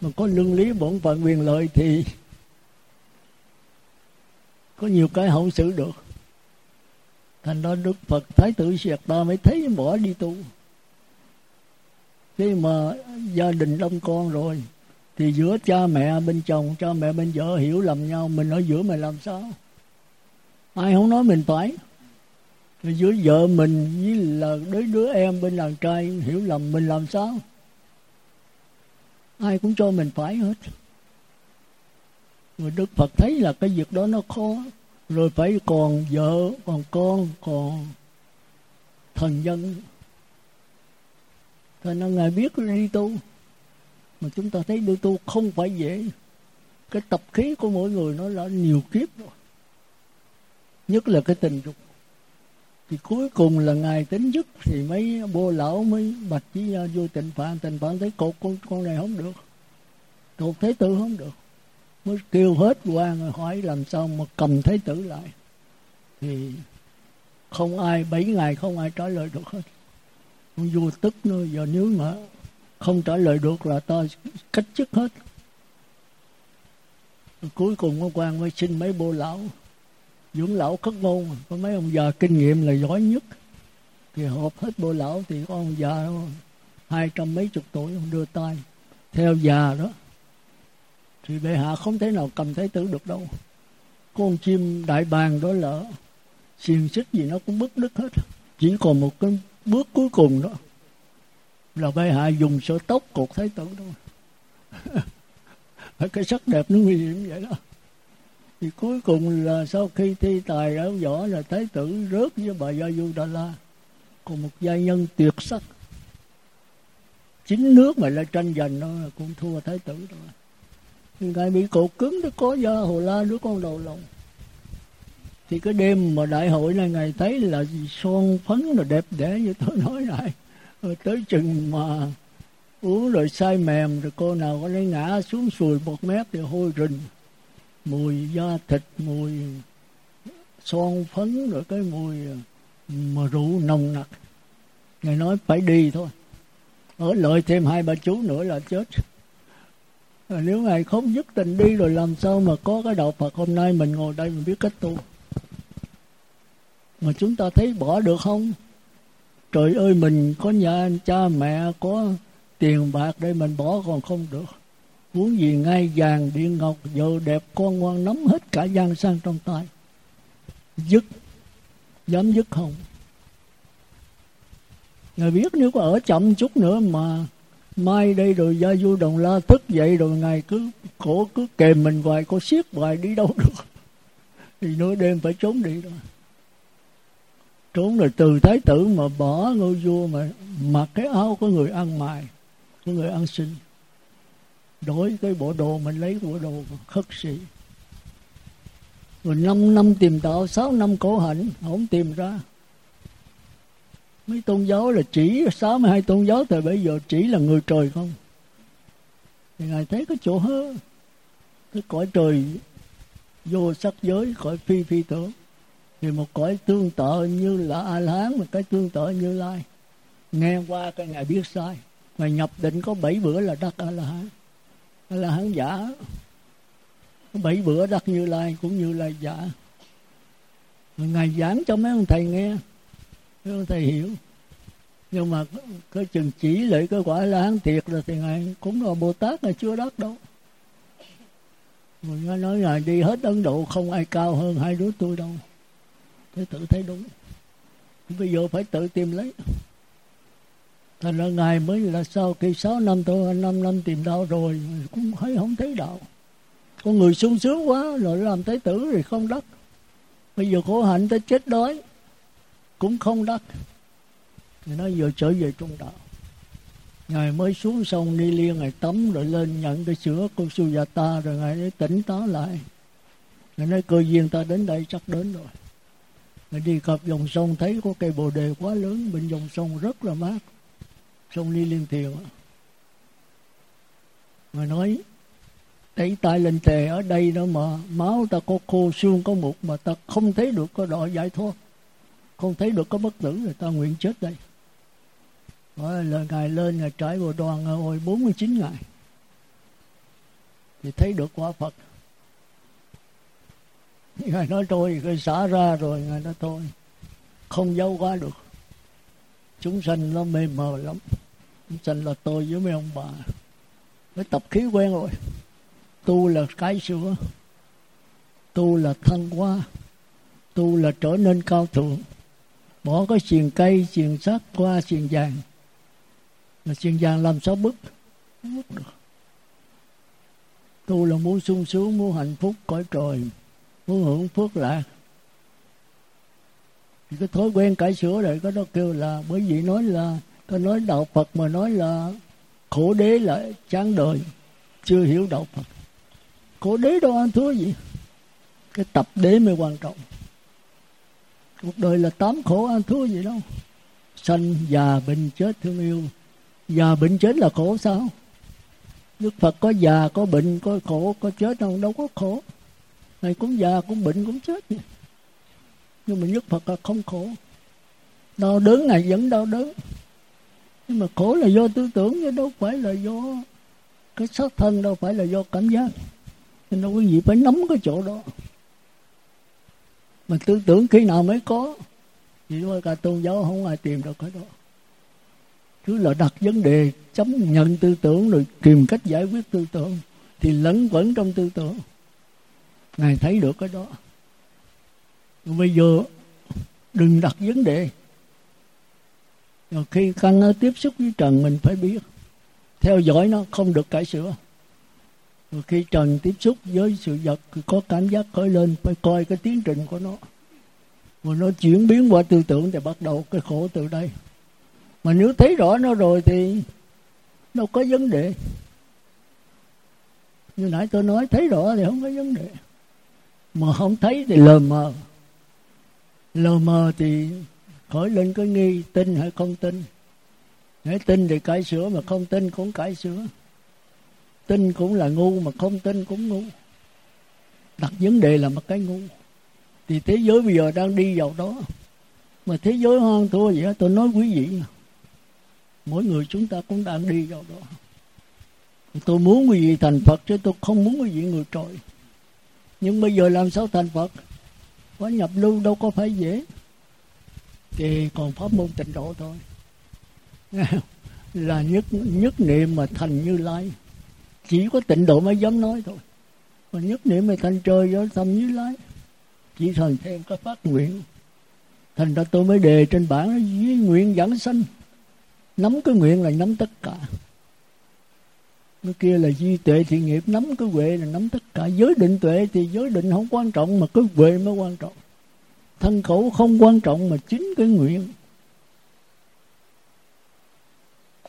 A: Mà có luân lý, bổn phận, quyền lợi thì có nhiều cái không xử được. Thành ra đức phật thái tử siệt ta mới thấy bỏ đi tu. Khi mà gia đình đông con rồi, thì giữa cha mẹ bên chồng, cha mẹ bên vợ hiểu lầm nhau, mình ở giữa mình làm sao? Ai không nói mình phải. Rồi giữa vợ mình với là đứa đứa em bên đàn trai, hiểu lầm mình làm sao? Ai cũng cho mình phải hết. Rồi đức phật thấy là cái việc đó nó khó. Rồi phải còn vợ, còn con, còn thần dân. Cho nên Ngài biết đi tu. Mà chúng ta thấy đi tu không phải dễ. Cái tập khí của mỗi người nó là nhiều kiếp rồi. Nhất là cái tình dục. Thì cuối cùng là Ngài tính dứt Thì mấy bô lão mới bạch với vô tình phạn Tình phạn thấy cột con, con này không được. Cột thế tử không được. Mới kêu hết qua rồi hỏi làm sao mà cầm thế tử lại. Thì không ai, bảy ngày không ai trả lời được hết. Con vua tức nữa giờ nếu mà không trả lời được là ta cách chức hết. Cuối cùng ông quan mới xin mấy bô lão dưỡng lão khất ngôn có mấy ông già kinh nghiệm là giỏi nhất. Thì họp hết bộ lão thì có ông già hai trăm mấy chục tuổi ông đưa tay. Theo già đó, thì bệ hạ không thể nào cầm thái tử được đâu. Con chim đại bàng đó lỡ xiềng xích gì nó cũng bứt đứt hết. Chỉ còn một cái bước cuối cùng đó là bệ hạ dùng sợi tóc cột thái tử đó cái sắc đẹp nó nguy hiểm vậy đó thì cuối cùng là sau khi thi tài áo võ là thái tử rớt với bà gia du đà la. Còn một gia nhân tuyệt sắc. Chính nước mà lại tranh giành nó cũng thua thái tử rồi ngài bị cổ cứng nó có gia hồ la đứa con đầu lòng. Thì cái đêm mà đại hội này ngài thấy là son phấn là đẹp đẽ như tôi nói lại. Rồi tới chừng mà uống rồi say mềm, rồi cô nào có lấy ngã xuống sùi một mét thì hôi rình mùi da thịt, mùi son phấn, rồi cái mùi ừ, mà rượu nồng nặc. Ngài nói phải đi thôi. Ở lợi thêm hai ba chú nữa là chết. Nếu ngài không dứt tình đi rồi làm sao mà có cái đạo Phật hôm nay mình ngồi đây mình biết cách tu? Mà chúng ta thấy bỏ được không? Trời ơi, mình có nhà, cha mẹ, có tiền bạc để mình bỏ còn không được muốn gì ngay vàng, điện ngọc vợ đẹp, con ngoan nắm hết cả gian sang trong tay. Dứt. Dám dứt không? Ngài biết nếu có ở chậm chút nữa mà mai đây rồi gia du đồng la thức dậy rồi ngài cứ cổ cứ kèm mình hoài có siết hoài đi đâu được. Thì nửa đêm phải trốn đi rồi. Trốn rồi từ thái tử mà bỏ ngôi vua mà mặc cái áo của người ăn mài, của người ăn xin đổi cái bộ đồ mình lấy bộ đồ khất sĩ. Rồi năm năm tìm đạo sáu năm khổ hạnh, không tìm ra. Mấy tôn giáo là chỉ, sáu mươi hai tôn giáo thời bây giờ chỉ là người trời không? Thì ngài thấy cái chỗ hơ cái cõi trời vô sắc giới, cõi phi phi tưởng. Thì một cõi tương tự như là a la hán một cái tương tự như lai. Nghe qua cái ngài biết sai. Ngài nhập định có bảy bữa là đắc a la hán là hắn giả? Bảy bữa đắc như lai cũng như lai giả. Ngài giảng cho mấy ông thầy nghe. Mấy ông thầy hiểu. Nhưng mà cái chừng chỉ lại cái quả là hắn tiệt rồi thì ngài cũng là bồ tát là chưa đắc đâu. Người nói là đi hết ấn độ, không ai cao hơn hai đứa tôi đâu. Thế tự thấy đúng. Bây giờ phải tự tìm lấy thành ra ngài mới là sau khi sáu năm tôi năm năm tìm đạo rồi, cũng thấy không thấy đạo. Con người sung sướng quá rồi làm thái tử thì không đắc. Bây giờ khổ hạnh tới chết đói, cũng không đắc. Thì nó giờ trở về trung đạo. Ngài mới xuống sông ni liên ngài tắm rồi lên nhận cái sữa con ta, rồi ngài mới tỉnh táo lại. Ngài nói cơ duyên ta đến đây chắc đến rồi. Ngài đi cặp dòng sông, thấy có cây bồ đề quá lớn, bên dòng sông rất là mát sông ni liên thiền mà nói, đẩy tay lên tề ở đây đó mà máu ta có khô, xương có mục mà ta không thấy được có đội giải thoát. Không thấy được có bất tử, người ta nguyện chết đây. Nói là Ngài lên Ngài trải bộ đoàn hồi 49 ngày. Thì thấy được quả Phật. Ngài nói, tôi, cái xả ra rồi. Ngài nói thôi Không giấu quá được. Chúng sanh nó mê mờ lắm. Chúng sanh là tôi với mấy ông bà. Mới tập khí quen rồi. Tu là cái sữa. Tu là thăng hoa. Tu là trở nên cao thượng. Bỏ cái xiềng cây, xiềng sắt qua xiềng vàng. Là xiềng vàng làm sao bức không bức được. Tu là muốn sung sướng muốn hạnh phúc cõi trời muốn hưởng phước lạc cái thói quen cải sửa rồi có đó kêu là bởi vì nói là có nói đạo Phật mà nói là khổ đế là chán đời, chưa hiểu đạo Phật. Khổ đế đâu ăn thua gì? Cái tập đế mới quan trọng. Cuộc đời là tám khổ ăn thua gì đâu. Sanh già bệnh chết thương yêu. Già bệnh chết là khổ sao? Đức phật có già, có bệnh, có khổ, có chết đâu đâu có khổ. Này cũng già, cũng bệnh, cũng chết nhưng mà nhất phật là không khổ. Đau đớn này vẫn đau đớn. Nhưng mà khổ là do tư tưởng, chứ đâu phải là do cái xác thân, đâu phải là do cảm giác. Nên đâu quý vị phải nắm cái chỗ đó. Mà tư tưởng khi nào mới có, thì thôi cả tôn giáo không ai tìm được cái đó. Cứ là đặt vấn đề, chấm nhận tư tưởng rồi tìm cách giải quyết tư tưởng, thì lẫn quẩn trong tư tưởng. Ngài thấy được cái đó bây giờ, đừng đặt vấn đề. Rồi khi căn nó tiếp xúc với trần, mình phải biết. Theo dõi nó, không được cải sửa. Rồi khi trần tiếp xúc với sự vật có cảm giác khởi lên, phải coi cái tiến trình của nó. Rồi nó chuyển biến qua tư tưởng thì bắt đầu cái khổ từ đây. Mà nếu thấy rõ nó rồi thì đâu có vấn đề. Như nãy tôi nói, thấy rõ thì không có vấn đề. Mà không thấy thì lờ mờ lờ mờ thì khởi lên cái nghi, tin hay không tin. Nếu tin thì cải sửa mà không tin cũng cải sửa. Tin cũng là ngu mà không tin cũng ngu. Đặt vấn đề là một cái ngu. Thì thế giới bây giờ đang đi vào đó. Mà thế giới hoang thua vậy đó tôi nói quý vị mỗi người chúng ta cũng đang đi vào đó. Tôi muốn quý vị thành phật chứ tôi không muốn quý vị người trội nhưng bây giờ làm sao thành phật? Có nhập lưu đâu có phải dễ. Thì còn pháp môn tịnh độ thôi. Là nhất nhất niệm mà thành như lai. Chỉ có tịnh độ mới dám nói thôi. Mà nhất niệm mà thành trời do tâm như lai. Chỉ thành thêm cái phát nguyện. Thành ra tôi mới đề trên bảng với nguyện dẫn sanh. Nắm cái nguyện là nắm tất cả cái kia là duy tuệ thiện nghiệp, nắm cái huệ là nắm tất cả. Giới định tuệ thì giới định không quan trọng, mà cái huệ mới quan trọng. Thân khẩu không quan trọng mà chính cái nguyện.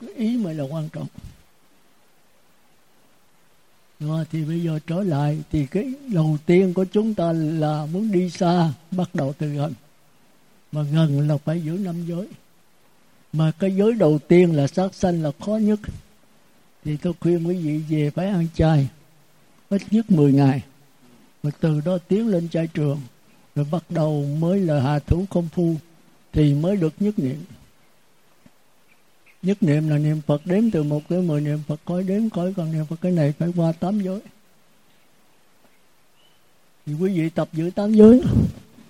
A: Cái ý mới là quan trọng. Rồi thì bây giờ trở lại, thì cái đầu tiên của chúng ta là muốn đi xa, bắt đầu từ gần. Mà gần là phải giữ năm giới. Mà cái giới đầu tiên là sát sanh là khó nhất thì tôi khuyên quý vị về phải ăn chay, ít nhất 10 ngày. Và từ đó tiến lên chay trường, rồi bắt đầu mới là hạ thủ công phu, thì mới được nhất niệm. Nhất niệm là niệm Phật đếm từ một tới mười, niệm Phật coi đếm coi còn niệm Phật cái này phải qua tám giới. Thì quý vị tập giữ tám giới,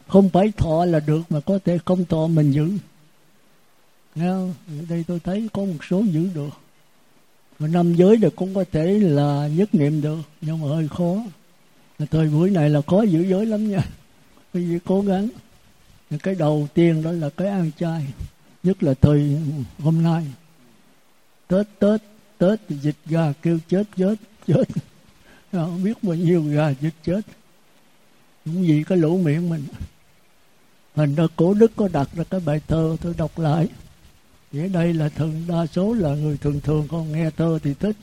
A: không phải thọ là được mà có thể không thọ mình giữ. Nghe không? ở đây tôi thấy có một số giữ được mà năm giới thì cũng có thể là nhất niệm được, nhưng mà hơi khó. Thời buổi này là khó giữ giới lắm nha. Quý vị cố gắng. Cái đầu tiên đó là cái ăn chay, nhất là thời hôm nay. Tết tết tết, dịch gà kêu chết chết chết. Không biết bao nhiêu gà dịch chết. Cũng vì cái lỗ miệng mình. Thành ra cổ đức có đặt ra cái bài thơ, tôi đọc lại vậy đây là thường đa số là người thường thường không nghe thơ thì thích.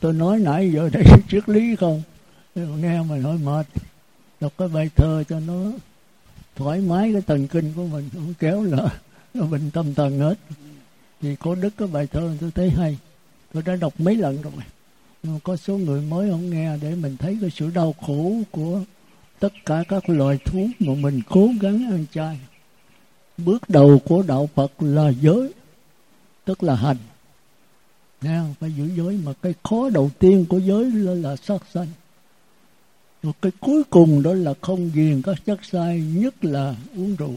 A: Tôi nói nãy giờ đây triết lý không? Nghe mà nói mệt. Đọc cái bài thơ cho nó thoải mái cái thần kinh của mình, không kéo là nó bệnh tâm thần hết thì có đức cái bài thơ tôi thấy hay. Tôi đã đọc mấy lần rồi. Nhưng có số người mới không nghe để mình thấy cái sự đau khổ của tất cả các loài thú mà mình cố gắng ăn chay. Bước đầu của đạo phật là giới tức là hành. Nghe phải giữ giới mà cái khó đầu tiên của giới là, là sát sanh. Rồi cái cuối cùng đó là không ghiền các chất sai nhất là uống rượu.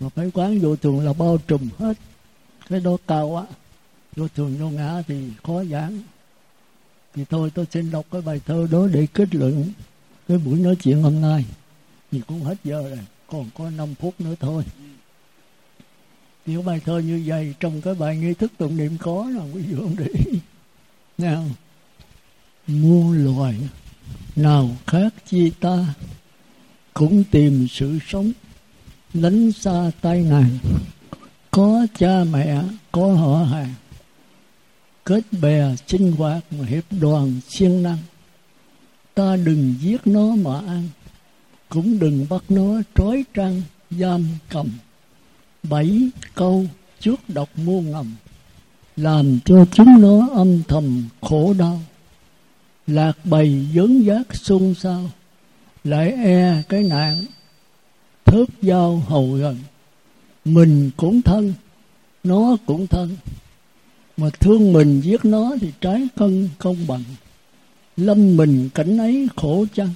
A: Mà phải quán vô thường là bao trùm hết. Cái đó cao quá. Vô thường vô ngã thì khó giảng. Thì thôi tôi xin đọc cái bài thơ đó để kết luận cái buổi nói chuyện hôm nay. Thì cũng hết giờ rồi. Còn có 5 phút nữa thôi những bài thơ như vậy, trong cái bài nghi thức tụng niệm có là quý vị không để ý nào. Muôn loài nào khác chi ta cũng tìm sự sống lánh xa tai nạn. Có cha mẹ, có họ hàng, kết bè sinh hoạt mà hiệp đoàn siêng năng. Ta đừng giết nó mà ăn, cũng đừng bắt nó trói trăng giam cầm bảy câu trước độc mua ngầm. Làm cho chúng nó âm thầm khổ đau. Lạc bầy dấn giác xôn xao. Lại e cái nạn. Thớt dao hầu gần. Mình cũng thân, nó cũng thân. Mà thương mình giết nó thì trái cân công bằng. Lâm mình cảnh ấy khổ chăng?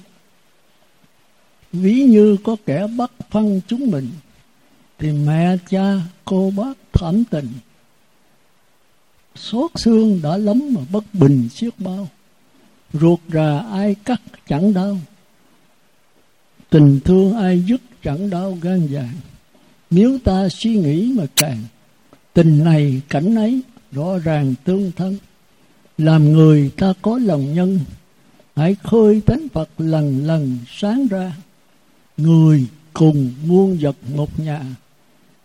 A: Ví như có kẻ bắt phân chúng mình thì mẹ cha cô bác thảm tình. Xót xương đã lắm mà bất bình xiết bao. Ruột rà ai cắt chẳng đau. Tình thương ai dứt chẳng đau gan vàng. nếu ta suy nghĩ mà càng, tình này cảnh ấy rõ ràng tương thân. Làm người ta có lòng nhân, hãy khơi tánh phật lần lần sáng ra. Người cùng muôn vật một nhà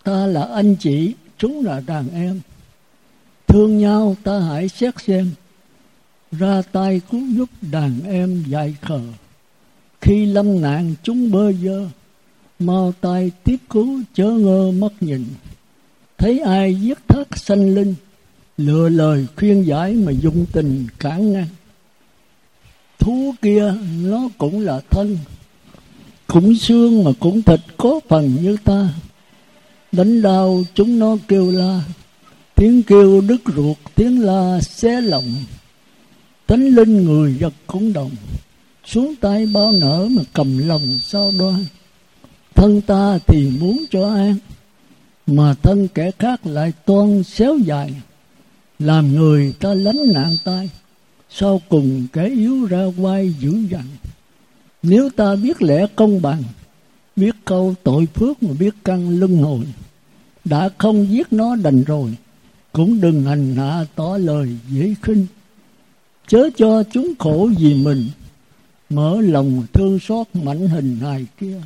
A: ta là anh chị, chúng là đàn em. Thương nhau ta hãy xét xem. Ra tay cứu giúp đàn em dạy khờ. Khi lâm nạn chúng bơ vơ, mau tay tiếp cứu chớ ngơ mất nhìn. Thấy ai giết thất sanh linh lựa lời khuyên giải mà dung tình cản ngăn thú kia nó cũng là thân cũng xương mà cũng thịt có phần như ta đánh đau chúng nó kêu la. Tiếng kêu đứt ruột, tiếng la xé lòng. Tánh linh người vật cũng đồng. Xuống tay bao nở mà cầm lòng sao đoan. Thân ta thì muốn cho an, mà thân kẻ khác lại toan xéo dài. Làm người ta lánh nạn tai, sau cùng kẻ yếu ra quay dữ dằn. Nếu ta biết lẽ công bằng, biết câu tội phước mà biết căn lưng hồi đã không giết nó đành rồi. Cũng đừng hành hạ tỏ lời dễ khinh. Chớ cho chúng khổ vì mình. Mở lòng thương xót mảnh hình hài kia.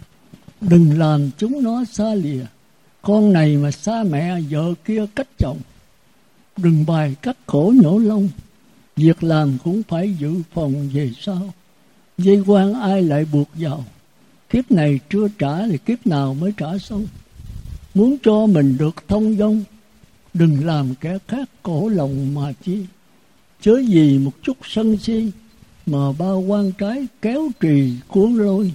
A: Đừng làm chúng nó xa lìa. Con này mà xa mẹ, vợ kia cách chồng. Đừng bài cắt khổ nhổ lông việc làm cũng phải dự phòng về sau. Dây quan ai lại buộc vào? Kiếp này chưa trả thì kiếp nào mới trả xong? Muốn cho mình được thông dong, đừng làm kẻ khác cổ lòng mà chi. Chớ gì một chút sân si mà bao quan trái kéo trì cuốn lôi.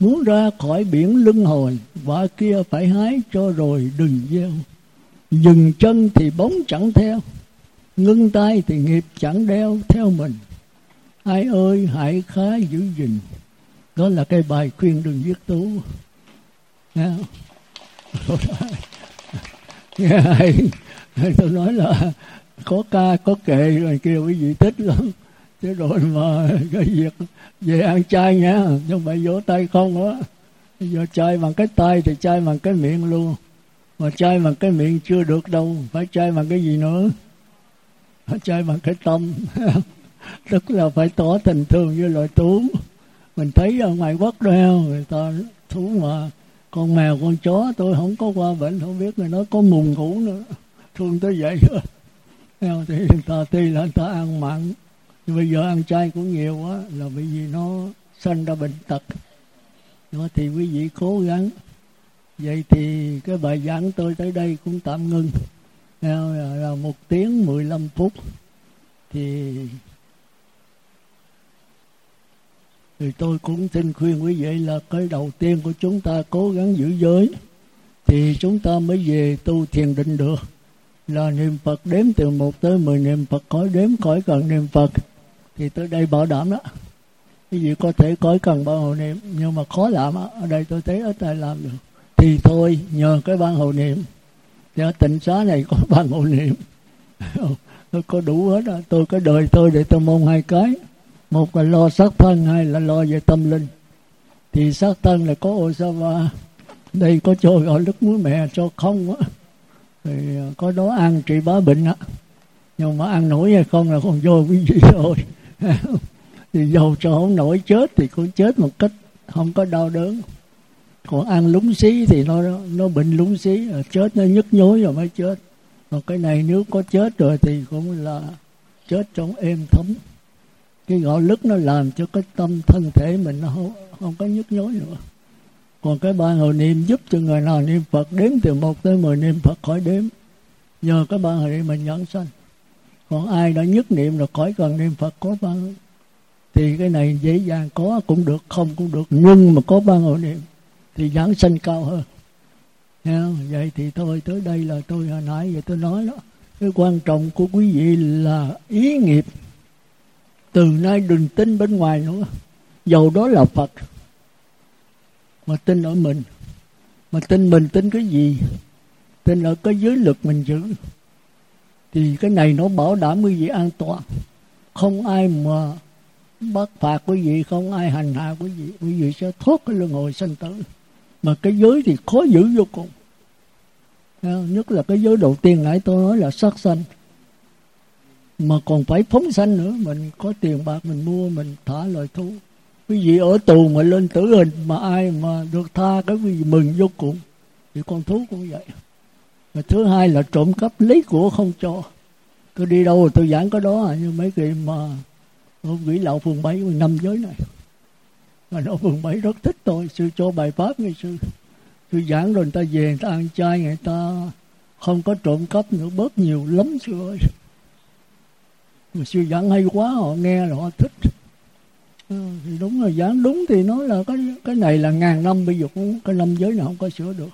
A: Muốn ra khỏi biển lưng hồi vợ kia phải hái cho rồi đừng gieo. Dừng chân thì bóng chẳng theo, ngưng tay thì nghiệp chẳng đeo theo mình. Ai ơi, hãy khá giữ gìn đó là cái bài khuyên đừng giết tú. Nghe nghe hay. Tôi nói là có ca, có kệ rồi kêu quý vị thích lắm. Chứ rồi mà cái việc về ăn chay nhá nhưng mà vỗ tay không á. Giờ chay bằng cái tay thì chay bằng cái miệng luôn. Mà chay bằng cái miệng chưa được đâu. Phải chay bằng cái gì nữa? Phải chay bằng cái tâm. Tức là phải tỏ tình thương với loài thú mình thấy ở ngoài quốc đó người ta thú mà. Con mèo, con chó, tôi không có qua bệnh, không biết người nó có mùng ngủ nữa. Thương tới vậy theo thì người ta tuy là người ta ăn mặn. Nhưng bây giờ ăn chay cũng nhiều quá, là bởi vì nó sinh ra bệnh tật. Đó thì quý vị cố gắng. Vậy thì cái bài giảng tôi tới đây cũng tạm ngưng. Theo là một tiếng 15 phút. Thì thì tôi cũng xin khuyên quý vị là cái đầu tiên của chúng ta cố gắng giữ giới, thì chúng ta mới về tu thiền định được là niệm Phật đếm từ một tới mười niệm Phật khỏi đếm khỏi cần niệm Phật, thì tới đây bảo đảm đó cái gì có thể khỏi cần ban hồ niệm, nhưng mà khó làm đó. ở đây tôi thấy ít ai làm được thì thôi, nhờ cái ban hồ niệm thì ở tịnh xá này có ban hồ niệm tôi có đủ hết đó. tôi có đời tôi để tôi mong hai cái một là lo sát thân, hai là lo về tâm linh. Thì sát thân là có Osava đây có cho gọi nước muối mẹ cho không á. Thì à, có đó ăn trị bá bệnh á. Nhưng mà ăn nổi hay không là còn vô quý vị thôi thì dầu cho không nổi chết thì cũng chết một cách không có đau đớn. Còn ăn lúng xí thì nó nó bệnh lúng xí à, chết nó nhức nhối rồi mới chết. Còn cái này nếu có chết rồi thì cũng là chết trong êm thấm cái gạo lứt nó làm cho cái tâm thân thể mình nó không, không có nhức nhối nữa. Còn cái ba hồi niệm giúp cho người nào niệm Phật đếm từ một tới mười niệm Phật khỏi đếm. Nhờ cái ba hồi niệm mình nhận sanh. Còn ai đã nhất niệm rồi khỏi cần niệm Phật có ba thì cái này dễ dàng có cũng được không cũng được. Nhưng mà có ba hồi niệm thì giảng sanh cao hơn. Nha, vậy thì thôi tới đây là tôi hồi nãy vậy tôi nói đó. Cái quan trọng của quý vị là ý nghiệp từ nay đừng tin bên ngoài nữa. Dầu đó là phật, mà tin ở mình. Mà tin mình tin cái gì? Tin ở cái giới lực mình giữ. Thì cái này nó bảo đảm quý vị an toàn? Không ai mà bắt phạt quý vị, không ai hành hạ quý vị. Quý vị sẽ thoát cái luân hồi sanh tử. Mà cái giới thì khó giữ vô cùng. Nhất là cái giới đầu tiên nãy tôi nói là sát sanh mà còn phải phóng sanh nữa. Mình có tiền bạc mình mua mình thả loài thú. Quý vị ở tù mà lên tử hình mà ai mà được tha cái quý vị mừng vô cùng. Thì con thú cũng vậy. Và thứ hai là trộm cắp lấy của không cho. Tôi đi đâu tôi giảng có đó à, như mấy cái mà ở quỷ lậu phường bảy năm giới này. Mà nó phường bảy rất thích tôi. Sư cho bài pháp ngày sư. Tôi giảng rồi người ta về người ta ăn chay người ta không có trộm cắp nữa. Bớt nhiều lắm sư ơi mà sư giảng hay quá họ nghe là họ thích. Ừ, thì đúng là giảng đúng thì nói là cái cái này là ngàn năm bây giờ cũng cái năm giới nào không có sửa được.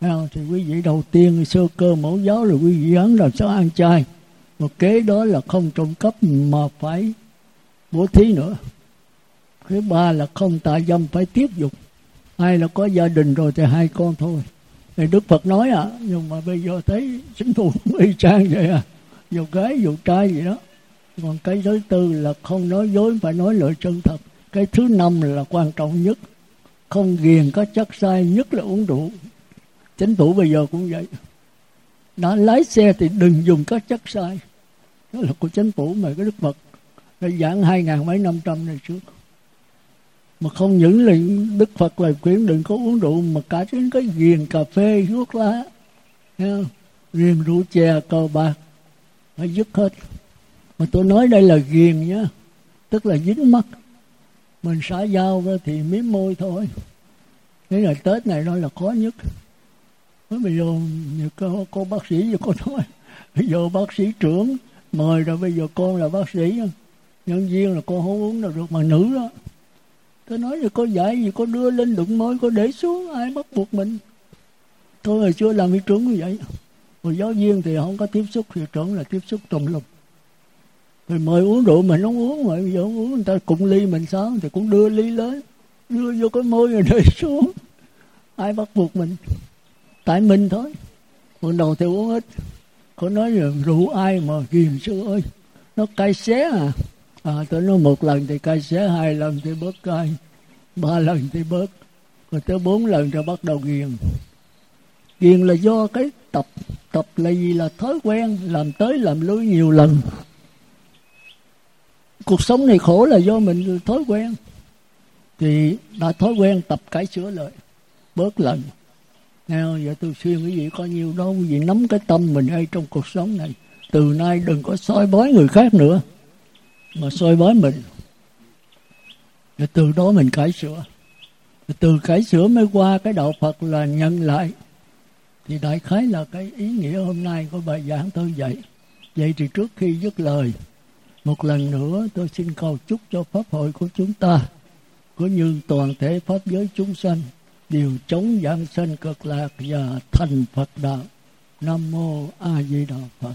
A: À, thì quý vị đầu tiên sơ cơ mẫu giáo là quý vị giảng làm sao ăn chay. Một kế đó là không trộm cắp mà phải bố thí nữa. Thứ ba là không tạ dâm phải tiếp dục. Ai là có gia đình rồi thì hai con thôi. Thì đức phật nói à nhưng mà bây giờ thấy chính phủ y chang vậy à. Dù gái dù trai gì đó còn cái thứ tư là không nói dối phải nói lời chân thật. Cái thứ năm là quan trọng nhất. Không ghiền có chất sai nhất là uống rượu. Chính phủ bây giờ cũng vậy. Đã lái xe thì đừng dùng các chất sai đó là của chính phủ mà, cái đức phật đã giảng hai ngàn mấy năm trăm này trước. Mà không những là đức phật lời khuyến đừng có uống rượu, mà cả đến cái ghiền cà phê, thuốc lá. Ghiền rượu chè, cờ bạc. Phải dứt hết mà tôi nói đây là ghiền nhá. Tức là dính mắt. Mình xả dao ra thì miếng môi thôi. Thế là tết này nó là khó nhất. Mới bây giờ có, có bác sĩ như con nói. Bây giờ bác sĩ trưởng mời rồi bây giờ con là bác sĩ. Nhân viên là con không uống được mà nữ đó tôi nói là có giải gì có đưa lên đụng môi có để xuống ai bắt buộc mình. Tôi hồi xưa làm hiệu trưởng như vậy. Rồi giáo viên thì không có tiếp xúc hiệu trưởng là tiếp xúc tùm lum mình mời uống rượu mình không uống mà bây giờ không uống, người ta cũng ly mình sao? Thì cũng đưa ly lên, đưa vô cái môi rồi để xuống. Ai bắt buộc mình? Tại mình thôi. Ban đầu thì uống ít. Có nói là rượu ai mà ghiền sư ơi? Nó cay xé à. À tôi nói một lần thì cay xé, hai lần thì bớt cay, ba lần thì bớt. Rồi tới bốn lần rồi bắt đầu ghiền. Ghiền là do cái tập tập là gì? Là thói quen làm tới làm lui nhiều lần cuộc sống này khổ là do mình, thói quen. Thì đã thói quen tập cải sửa lại bớt lần. Nào vậy tôi xuyên quý vị có nhiều đâu. Quý vị nắm cái tâm mình hay trong cuộc sống này, từ nay đừng có soi bói người khác nữa, mà soi bói mình. Rồi từ đó mình cải sửa. Rồi từ cải sửa mới qua cái đạo Phật là nhận lại. Thì đại khái là cái ý nghĩa hôm nay của bài giảng tôi dạy. Vậy thì trước khi dứt lời một lần nữa tôi xin cầu chúc cho pháp hội của chúng ta cũng như toàn thể pháp giới chúng sanh, đều chống giảng sanh cực lạc và thành Phật đạo. Nam mô A Di Đà Phật.